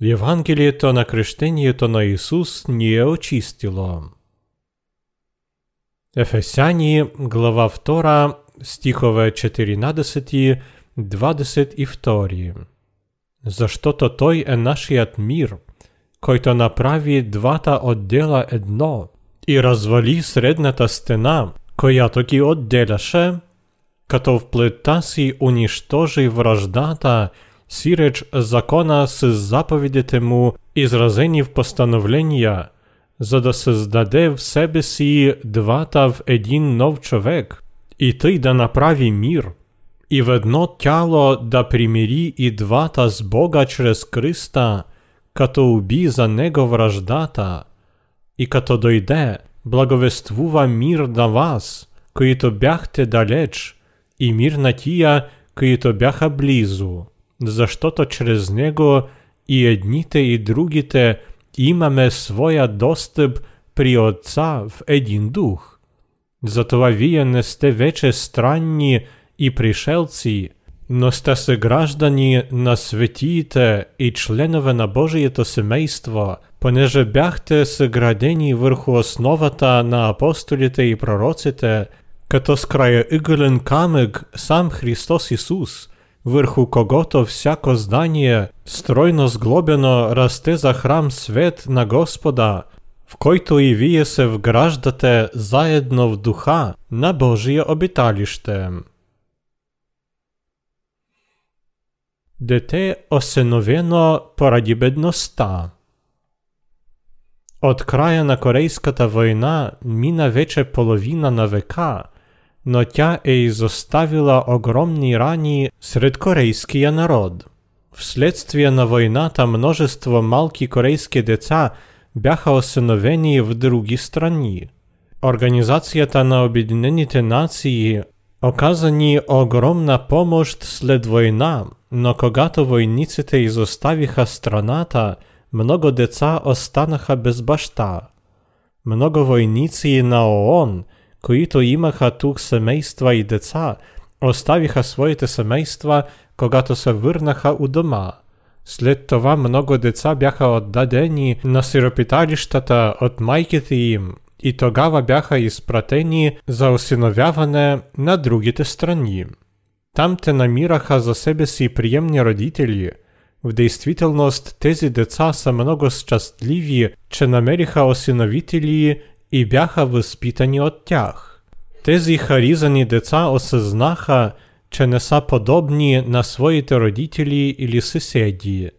Євангелієто на крещеннієто на Ісус не очистило. Ефесяні, глава 2, стихове 14, 22. За что-то той е нашият мир, който направи двата отдела едно, и развали средната стена, която ги отделяше, като в плита си унищожи враждата, сиреч закона с заповедите му, изразени в постановления, за да създаде в себе си двата в един нов човек, и тъй да направи мир, и в едно тяло да примири и двата с Бога чрез Христа, като уби за него враждата, и като дойде, благовествува мир на вас, които бяхте далеч, и мир на тия, които бяха za što to через Niego i jedni te своя достъп при Отца в един дух. Затова вие не сте вече странні і пришельці, но сте се граждані на святіте і членове на Божієто семейство, понеже бягте се върху основата на апостолите і пророците, като скрає игълен камик сам Христос Ісус – върху когото всяко здание, стройно сглобено, расте за храм свет на Господа, в който и вие се вграждате заедно в духа на Божие обиталище. Дете осиновено поради бедността. От края на Корейската война мина вече половина на века, но тя е изоставила огромни рани сред корейския народ. Вследствие на войната множество малки корейски деца бяха осиновени в други страни. Организацията на Обединените нации оказа ни огромна помощ след война, но когато войниците изоставиха страната, много деца останаха без баща. Много войници на ООН, които имаха тук семейства и деца, оставиха своите семейства, когато се върнаха у дома. След това много деца бяха отдадени на сиропиталищата от майките им и тогава бяха изпратени за осиновяване на другите страни. Там те намираха за себе си приемни родители. В действителност тези деца са много щастливи, че намериха осиновители и бяха възпитани от тях. Тези харизани деца осъзнаха, че не са подобни на своите родители или съседи.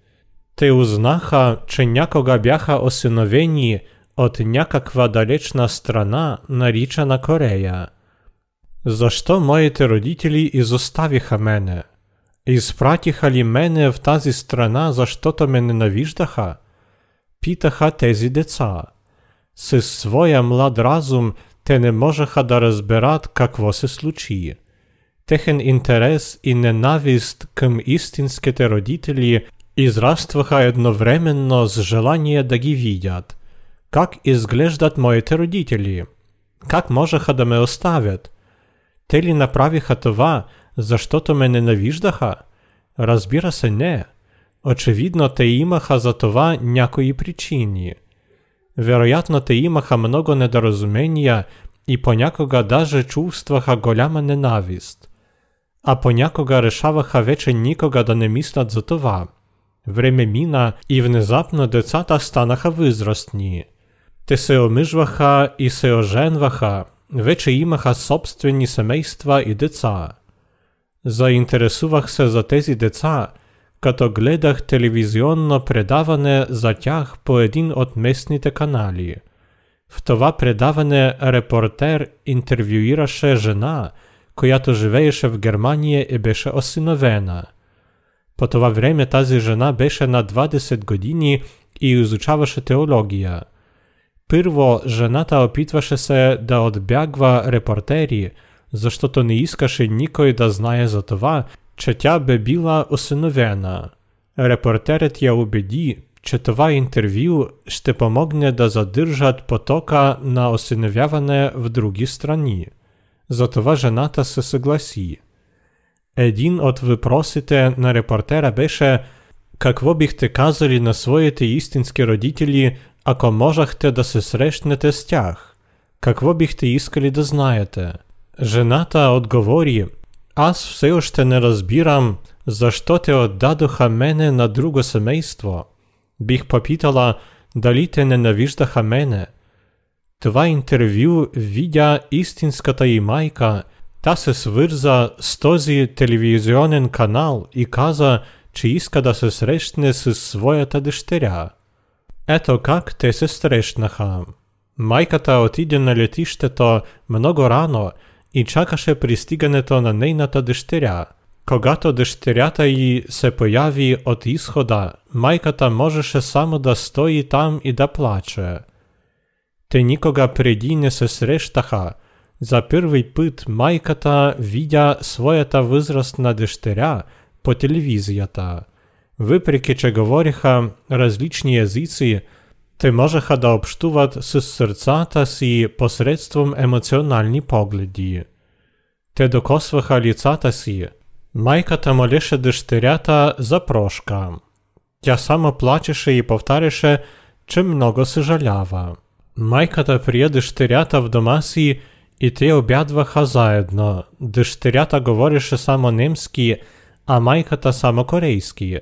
Те узнаха, че някога бяха осиновени от някаква далечна страна, наричана Корея. Защо моите родители изоставиха мене? Изпратиха ли мене в тази страна, защото ме ненавиждаха? Питаха тези деца. С своя млад разум те не можеха да разберат какво се случи. Техен интерес и ненавист към истинските родители израстваха едновременно с желание да ги видят. Как изглеждат моите родители? Как можеха да ме оставят? Те ли направиха това, защото ме ненавиждаха? Разбира се, не. Очевидно, те имаха за това някои причини. Вероятно, имаха много недоразумения и понякога даже чувстваха голяма ненавист. А понякога решаваха вече никога да не мислят за това. Време мина и внезапно децата станаха възрастни. Те се омижваха и се оженваха, вече имаха собствени семейства и деца. Заинтересувах се за тези деца, като гледах телевизионно предаване за тях по един от местните канали. В това предаване репортер интервюираше жена, която живееше в Германия и беше осиновена. По това време тази жена беше на 20 години и изучаваше теология – Първо, жената опитваше се да отбягва репортери, защото не искаше никой да знае за това, че тя бе била осиновена. Репортерът я убеди, че това интервю ще помогне да задържат потока на осиновяване в други страни. Затова жената се съгласи. Един от въпросите на репортера беше какво бихте казали на своите истински родители, ако можахте да се срещнете с тях? Какво бихте искали да знаете? Жената отговори, аз все още не разбирам, защо те отдадоха мене на друго семейство. Бих попитала, дали те ненавиждаха мене. Това интервю видя истинската й майка, та се свърза с този телевизионен канал и каза, че иска да се срещне с своята дъщеря. Ето как те се срещнаха. Майката отиде на летището много рано и чакаше пристигането на нейната дъщеря. Когато дъщерята й се появи от изхода, майката можеше само да стои там и да плаче. Те никога преди не се срещаха. За първи път майката видя своята възрастна дъщеря по телевизията. Въпреки че говориха различни езици, те можеха да общуват с сърцата си посредством емоционални погледи. Те докосваха лицата си. Майката молеше дъщерята за прошка. Тя само плачеше и повтаряше, че много съжалява. Майката прие дъщерята в дома си и те обядваха заедно. Дъщерята говореше само немски, а майката само корейски.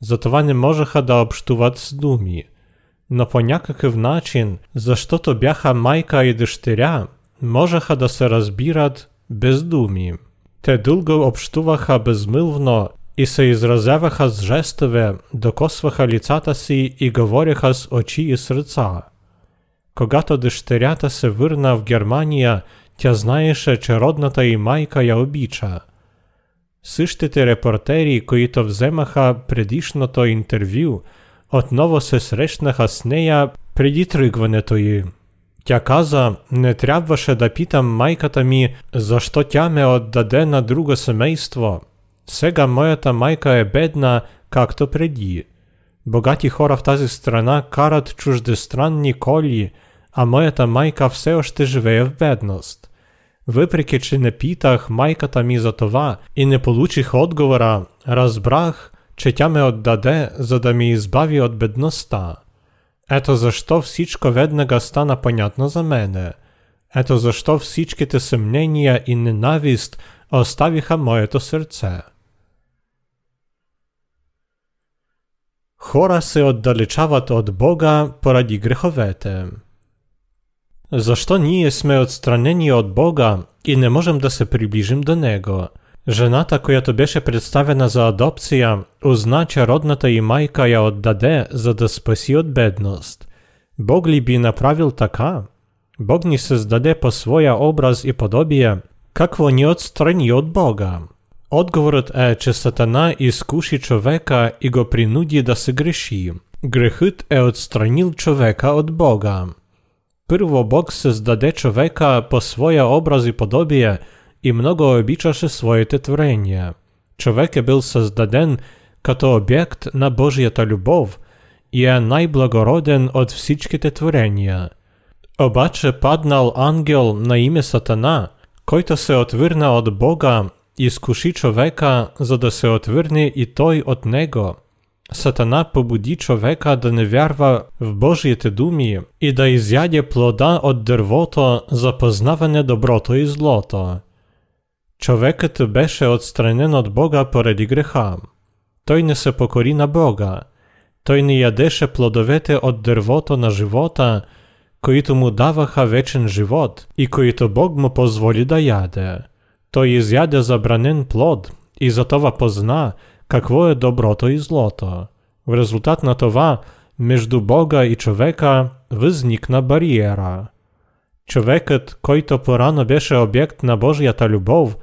Затова не можеха да общуват с думи. Но по някакъв начин, защото бяха майка и дъщеря, можеха да се разбират без думи. Те дълго общуваха безмилвно и се изразяваха с жестове, докосваха лицата си и говореха с очи и сърца. Когато дъщерята се върна в Германия, тя знаеше, че родната й майка я обича. Същите репортери, които вземаха предишното интервю, отново се срещнаха с нея преди тръгването й. Тя каза, не трябваше да питам майката ми, защо тя ме отдаде на друго семейство. Сега моята майка е бедна, както преди. Богати хора в тази страна карат чуждестранни коли, а моята майка все още живее в бедност. Въпреки, че не питах майката ми за това и не получих отговора, разбрах, че тя ме отдаде, за да ми избави от бедността. Ето защо всичко веднага стана понятно за мене. Ето защо всичките съмнения и ненавист оставиха моето сърце. Хора се отдалечават от Бога поради греховете. Защо ние сме отстранени от Бога и не можем да се приближим до Него? Жената, която беше представена за адопция, узна, че родната и майка я отдаде, за да спаси от бедност. Бог ли би направил така? Бог ни създаде по своя образ и подобие, какво ни отстрани от Бога. Отговорът е, че Сатана изкуши човека и го принуди да се греши. Грехът е отстранил човека от Бога. Първо Бог създаде човека по своя образ и подобие и много обичаше своите творения. Човек е бил създаден като обект на Божията любов и е най-благороден от всичките творения. Обаче паднал ангел на име Сатана, който се отвърна от Бога, изкуши човека, за да се отвърне и той от него – Сатана побуди човека да не вярва в Божиите думи и да изяде плода от дървото за познаване доброто и злото. Човекът беше отстранен от Бога поради греха. Той не се покори на Бога. Той не ядеше плодовете от дървото на живота, които му даваха вечен живот и които Бог му позволи да яде. Той изяде забранен плод и затова позна, какво е доброто и злото. В резултат на това между Бога и човека възникна бариера. Човекът, който порано беше обект на Божията любов,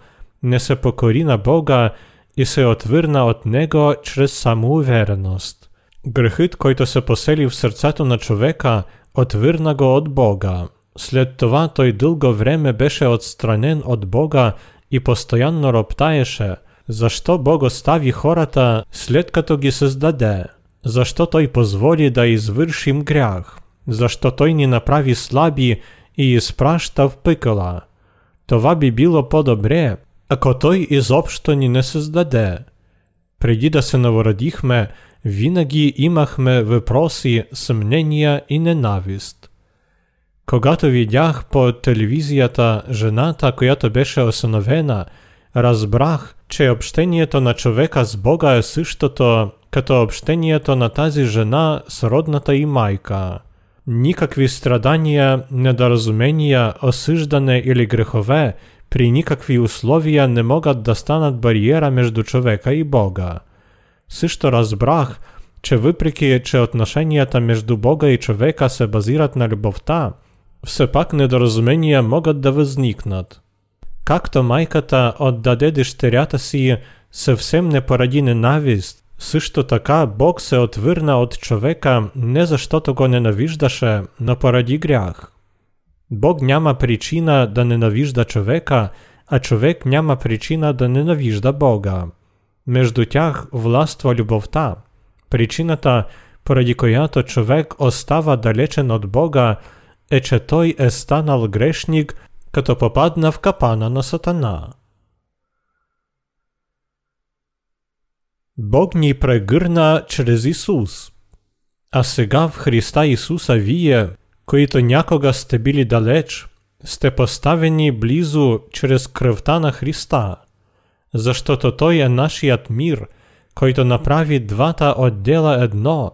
не се покори на Бога и се отвърна от Него чрез самоувереност. Грехът, който се посели в сърцето на човека, отвърна го от Бога. След това той дълго време беше отстранен от Бога и постоянно роптаеше – защо Бог остави хората след като ги създаде? Защо Той позволи да извършим грях? Защо Той ни направи слаби и изпраща в пекла? Това би било по-добре, Той изобщо ни не създаде. Преди да се новородихме, винаги имахме въпроси, съмнения и ненавист. Когато видях по телевизията жената, която беше осъновена, разбрах, че общението на човека с Бога е същото, като общението на тази жена с родната и майка. Никакви страдания, недоразумения, осъждане или грехове при никакви условия не могат да станат бариера между човека и Бога. Също разбрах, че въпреки, че отношенията между Бога и човека се базират на любовта, все пак недоразумения могат да възникнат. Както майката отдаде дъщерята си съвсем не поради ненавист, също така Бог се отвърна от човека не защото го ненавиждаше, но поради грях. Бог няма причина да ненавижда човека, а човек няма причина да ненавижда Бога. Между тях властва любовта. Причината, поради която човек остава далечен от Бога, е, че той е станал грешник, като попадна в капана на Сатана. Бог ни прегърна чрез Исус. А сега в Христа Исуса вие, които някога сте били далеч, сте поставени близо чрез кръвта на Христа, защото Той е нашият мир, който направи двата отдела едно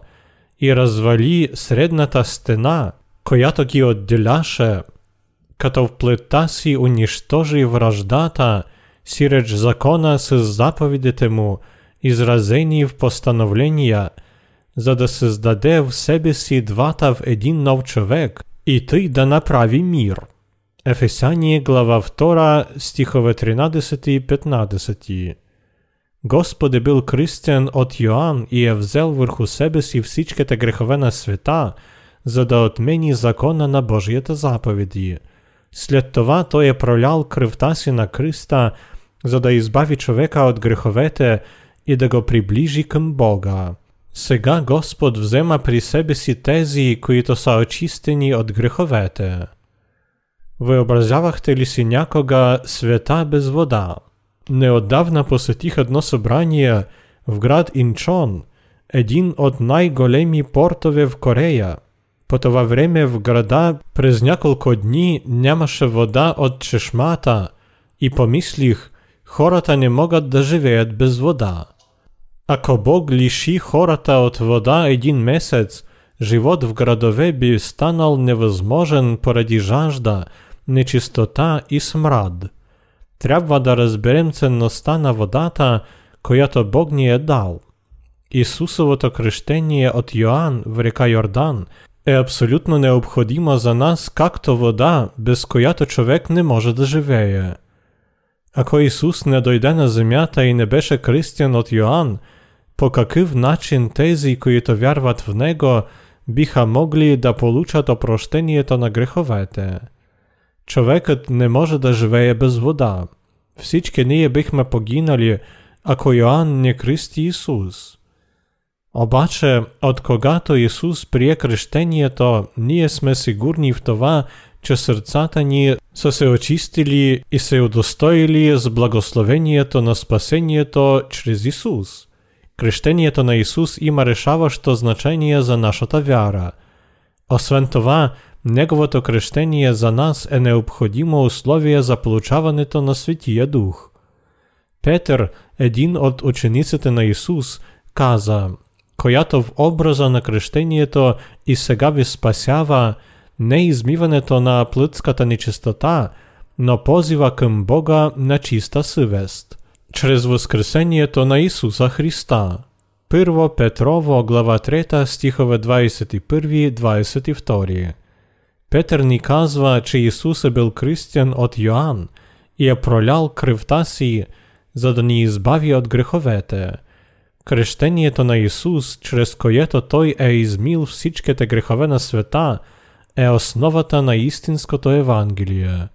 и развали средната стена, която ги отделяше, като в плътта си враждата, си реч закона с заповедите му, изразени в постановления, за да създаде в себе си двата в един нов човек и той да направи мир. Ефесяни глава 2 стихове 13 и 15. Господ е бил кръстен от Йоанн и е взел върху себе си всичките грехове на света, за да отмени закона на Божията заповеди. След това той е пролял кръвта си на кръста, за да избави човека от греховете и да го приближи към Бога. Сега Господ взема при себе си тези, които са очистени от греховете. Въобразявахте ли си някога света без вода? Неотдавна посетих едно събрание в град Инчон, един от най-големи портове в Корея. По това време в града през няколко дни нямаше вода от чешмата и помислих, хората не могат да живеят без вода. Ако Бог лиши хората от вода един месец, живот в градове би станал невъзможен поради жажда, нечистота и смрад. Трябва да разберем ценността на водата, която Бог ни е дал. Исусовото кръщение от Йоанн в река Йордан е абсолютно необходимо за нас, както вода, без която човек не може да живее. Ако Исус не дойде на земята и не беше кръстен от Йоанн, по какъв начин тези, които вярват в Него, биха могли да получат опрощението на греховете. Човекът не може да живее без вода. Всички ние бихме погинали, ако Йоанн не кръсти Исус. Обаче, от когато Исус прие кръщението, ние сме сигурни в това, че сърцата ни са се очистили и се удостоили с благословението на спасението чрез Исус. Крещението на Исус има решаващо значение за нашата вяра. Освен това, Неговото крещение за нас е необходимо условие за получаването на Святия Дух. Петър, един от учениците на Исус, каза, която в образа на крещението и сега ви спасява не измиването на плътската нечистота, но позива към Бога на чиста съвест чрез възкресението на Исуса Христа. Първо Петрово, глава 3, стихове 21-22. Петър ни казва, че Исус е бил кръстен от Йоанн и е пролял кръвта си, за да ни избави от греховете. Кръщението на Исус, чрез което Той е измил всичките грехове на света, е основата на истинското Евангелие.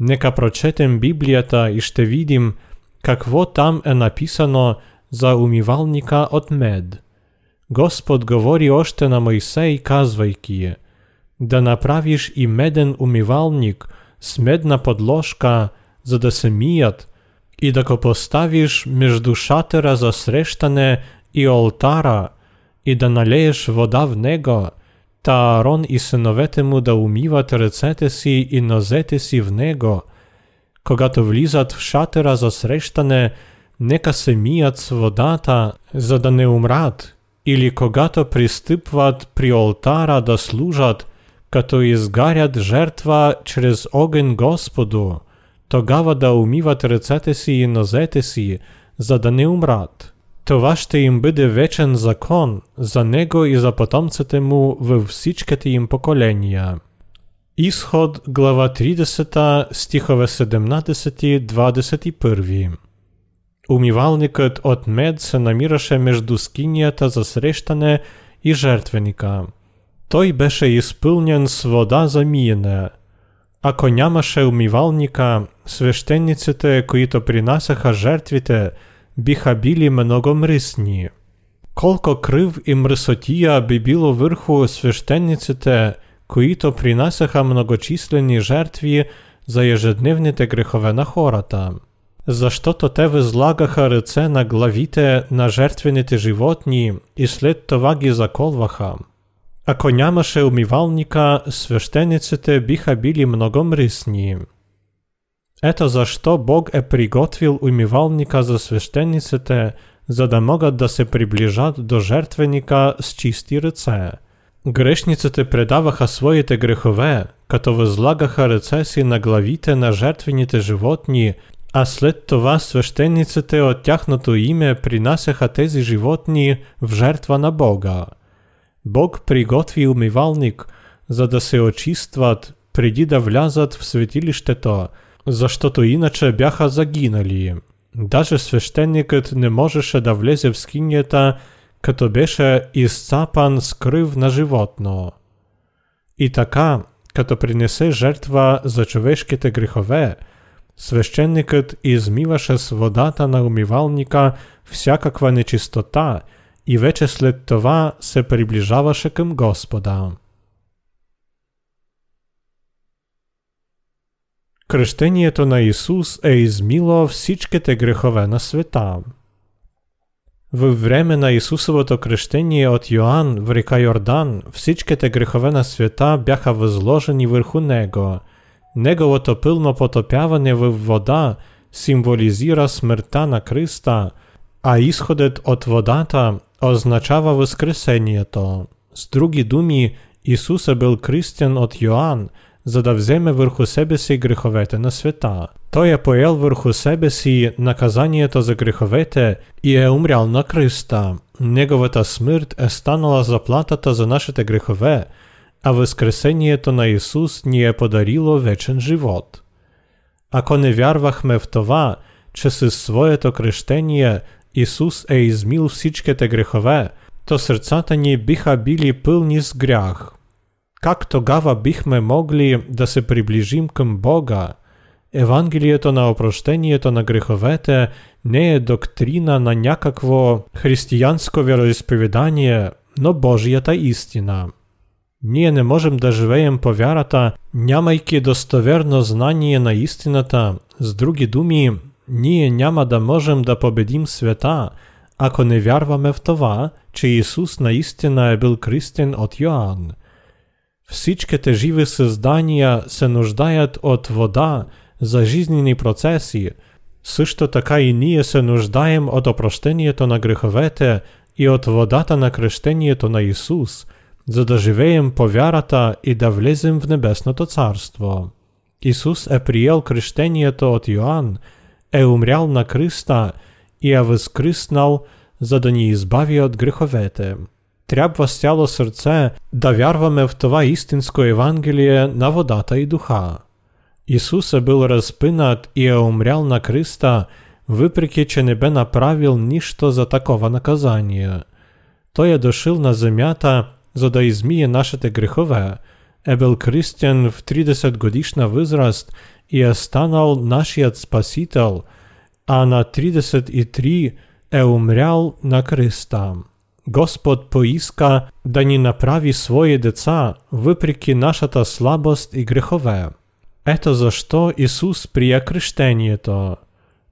Нека прочетем Библията и ще видим, какво там е написано за умивалника от мед. Господ говори още на Мойсей, казвайки, да направиш и меден умивалник с медна подложка, за да се мият, и да го поставиш между шатера за срещане і олтара, і да налеєш вода в него, та Аарон і синовете му да умиват ръцете си и нозете си в него. Когато влизат в шатера за срещане, нека се мият с водата, за да не умрат, или когато пристъпват при олтара да служат, като изгарят жертва чрез огън Господу, тогава да умиват ръцете си и нозете си, за да не умрат. Това ще им бъде вечен закон за него и за потомците му във всичките им поколения. Исход, глава 30, стихове 17-21. Умивалникът от мед се намираше между скинията за срещане и жертвеника. Той беше изпълнен с вода за миене. Ако нямаше умивалника, свещениците, които принасяха жертвите, биха били много мрисні. Колко крив і мрисотія би біло вверху священниците, които принасяха многочисленні жертві за ежедневните грехове на хората. За що-то те возлагаха ръце на главите на жертвените животні і след това ги заколваха. Ако нямаше умивалника, священиците биха били много мрисні. Это за что Бог е приготвил умивалника за священниците, за да могат да се приближат до жертвенника с чисти ръце. Грешниците предаваха своите грехове, като възлагаха ръце си на главите на жертвените животни, а след това свещениците от тяхното име принасяха тези животни в жертва на Бога. Бог приготви умивалник, за да се очистват преди да влязат в светилището, защото иначе бяха загинали. Даже свещеникът не можеше да влезе в скинята, като беше изцапан с кръв на животно. И така, като принесе жертва за човешките грехове, свещеникът измиваше с водата на умивалника всякаква нечистота и вече след това се приближаваше към Господа. Крещението на Ісус е измило всичките грехове на света. Във време на Исусовото крещение от Йоанн в река Йордан, всичките грехове на света бяха възложени върху него. Неговото пълно потопяване в вода символизира смъртта на Христа, а изходът от водата означава възкресението. С други думи, Исус е бил кръстен от Йоанн, за да вземе върху себе си греховете на света. Той е поел върху себе си наказанието за греховете и е умрял на кръста. Неговата смърт е станала заплатата за нашите грехове, а възкресението на Исус ни е подарило вечен живот. Ако не вярвахме в това, че със своето крещение Исус е измил всичките грехове, то сърцата ни биха били пълни с грях. Как тогава бихме могли да се приближим към Бога? Евангелието на опрощението на греховете не е доктрина на някакво християнско вероисповедание, но Божията истина. Ние не можем да живеем по вярата, нямайки достоверно знание на истината. С други думи, ние няма да можем да победим света, ако не вярваме в това, че Исус наистина е бил кръстен от Йоанн. Всичките живи създания се нуждаят от вода за жизнени процеси. Също така и ние се нуждаем от опрощението на греховете и от водата на крещението на Исус, за да живеем по вярата и да влезем в небесното царство. Исус е приел крещението от Йоанн, е умрял на кръста и е възкръснал, за да ни избави от греховете. Трябва с цяло сърце да вярваме в това истинско Евангелие на водата и духа. Исус е бил разпинат и е умрял на кръста, въпреки че не бе направил нищо за такова наказание. Той е дошъл на земята, за да измие нашите грехове, е бил кръстен в 30 годишна възраст и е станал нашият спасител, а на 33 е умрял на кръста. Господ поиска да ни направи свои деца, въпреки нашата слабост и грехове. Ето защо Исус прие крещението.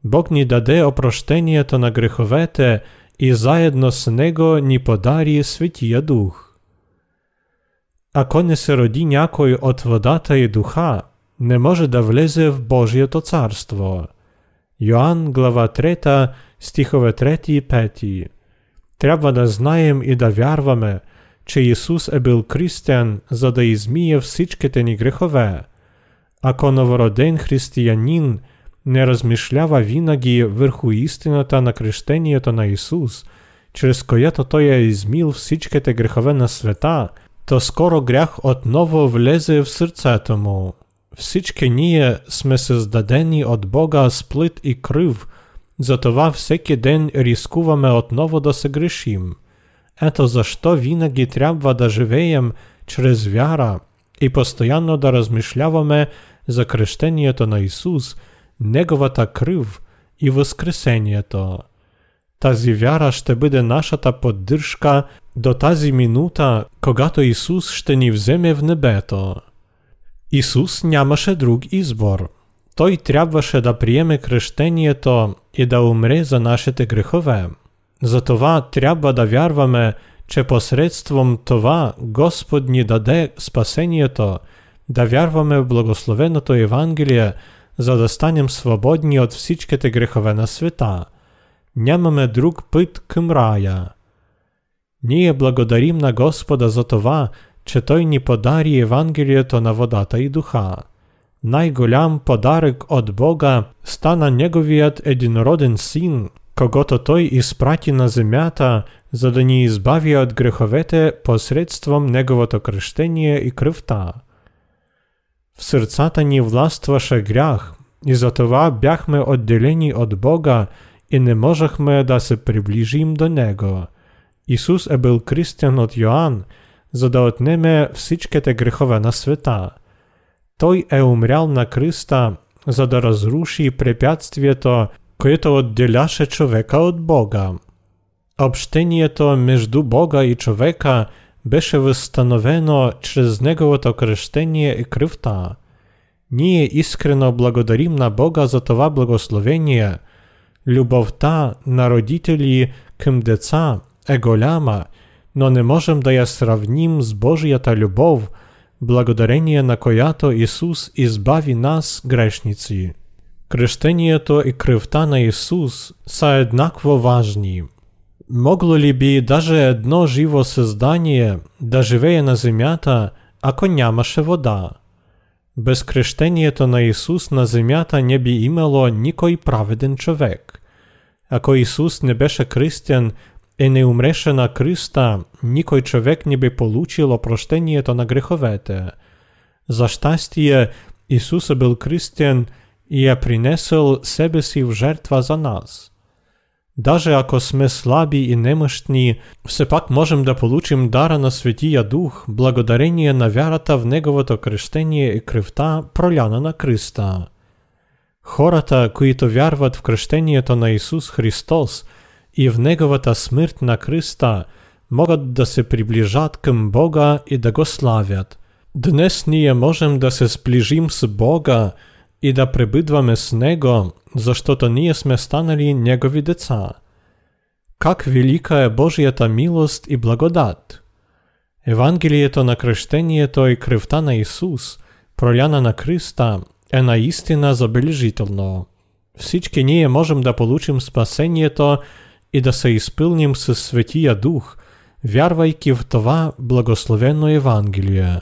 Бог ни даде опрощението на греховете и заедно с него ни подари Святия Дух. Ако не се роди някой от водата и духа, не може да влезе в Божието царство. Йоанн, глава 3, стихове 3 и 5. Трябва да знаем и да вярваме, че Ісус е бил крістян, за да ізміє всичките ни грехове. Ако новороден християнин не розмішлява вінагі върху істината на крещението на Ісус, через което той е измил всичките грехове на света, то скоро грях отново влезе в сърцето му. Всички ние сме създадени от Бога с плит и кръв, затова всеки ден рискуваме отново да се грешим. Ето защо винаги трябва да живеем чрез вяра и постоянно да размишляваме за крещението на Ісус, Неговата крив і Воскресението. Тази вяра ще буде нашата поддержка до тази минута, когато Ісус ще ни вземе в небето. Ісус нямаше друг избор. Той трябваше да приеме крещението і да умре за нашите грехове. Затова трябва да вярваме, че посредством това Господ ни даде спасението, да вярваме в благословеното Євангеліє, за да станем свободні від всичките грехове на света. Нямаме друг пит ким рая. Ние благодарим на Господа за това, че Той ни подари Євангелієто на водата і духа. Найголям подарок от Бога стана Неговият единороден Син, когото Той испрати на земята, за да ни избави от греховете посредством Неговото крещение и кръвта. В сърцата ни властваше грях, и затова бяхме отделени от Бога и не можехме да се приближим до Него. Ісус е бил крістян от Йоанн, за да отнеме всичките грехове на света. Той е умрял на Христа, за да разруши препятствието, което отделяше човека от Бога. Общението между Бога и човека беше възстановено чрез Неговото крещение и кръвта. Ние искрено благодарим на Бога за това благословение. Любовта на родители към деца е голяма, но не можем да я сравним с Божията любов, благодарение на която Ісус избави нас, грешници. Крещението и кръвта на Ісус са еднакво важни. Могло ли би даже едно живо създание да живее на земята, ако нямаше вода? Без крещението на Ісус на земята не би имало никой праведен човек. Ако Ісус не беше кръстен и не умреше на кръста, никой човек не би получил опрощението на греховете. За щастие, Ісус е бил кръстен и е принесъл себе си в жертва за нас. Даже ако сме слаби и немощни, все пак можем да получим дара на Светия Дух, благодарение на вярата в Неговото крещение и кръвта, проляна на Христа. Хората, които вярват в крещението на Исус Христос и в Неговата смърт на Христа, могат да се приближат към Бога и да го славят. Днес ние можем да се сближим с Бога и да пребидваме с Него, защото ние сме станали Негови деца. Как велика е Божията милост и благодат! Евангелието на кръщението и кръвта на Исус, проляна на Христа, е наистина забележително. Всички ние можем да получим спасението и да се изпълним със Светия Дух, вярвайки в това благословено Евангелие.